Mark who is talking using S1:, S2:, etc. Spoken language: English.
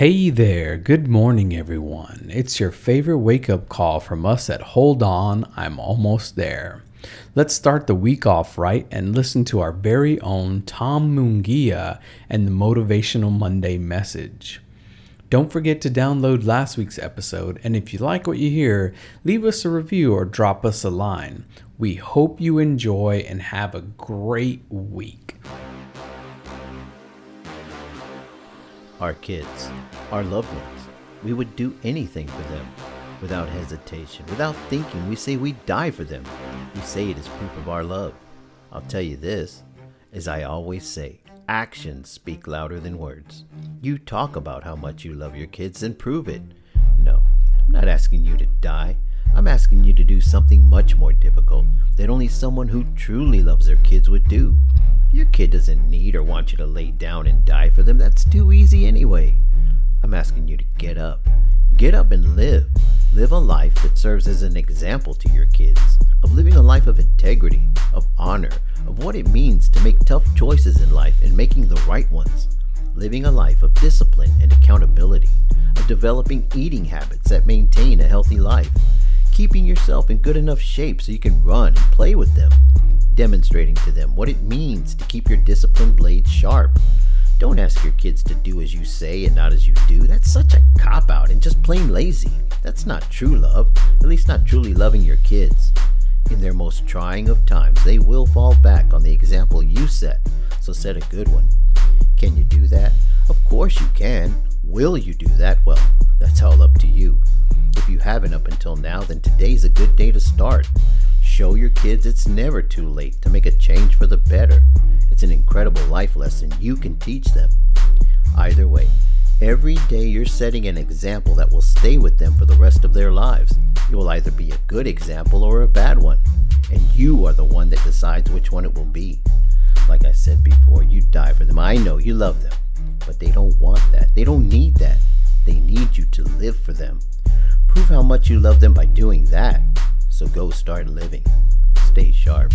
S1: Hey there, good morning, everyone. It's your favorite wake up call from us at Hold On, I'm Almost There. Let's start the week off right and listen to our very own Tom Mungia and the Motivational Monday message. Don't forget to download last week's episode, and if you like what you hear, leave us a review or drop us a line. We hope you enjoy and have a great week.
S2: Our kids, our loved ones. We would do anything for them without hesitation, without thinking. We say we die for them. We say it is proof of our love. I'll tell you this, as I always say, actions speak louder than words. You talk about how much you love your kids and prove it. No, I'm not asking you to die. I'm asking you to do something much more difficult that only someone who truly loves their kids would do. Kid doesn't need or want you to lay down and die for them. That's too easy anyway. I'm asking you to get up. Get up and live. Live a life that serves as an example to your kids of living a life of integrity, of honor, of what it means to make tough choices in life and making the right ones. Living a life of discipline and accountability, of developing eating habits that maintain a healthy life, keeping yourself in good enough shape so you can run and play with them demonstrating to them what it means to keep your disciplined blade sharp. Don't ask your kids to do as you say and not as you do. That's such a cop out and just plain lazy. That's not true love, at least not truly loving your kids. In their most trying of times, they will fall back on the example you set, so set a good one. Can you do that? Of course you can. Will you do that? Well, that's all up to you. If you haven't up until now, then today's a good day to start. Kids it's never too late to make a change for the better. It's an incredible life lesson you can teach them. Either way, every day you're setting an example that will stay with them for the rest of their lives. It will either be a good example or a bad one, and you are the one that decides which one it will be. Like I said before, you die for them. I know you love them, but they don't want that. They don't need that. They need you to live for them. Prove how much you love them by doing that. So go start living. Sharp.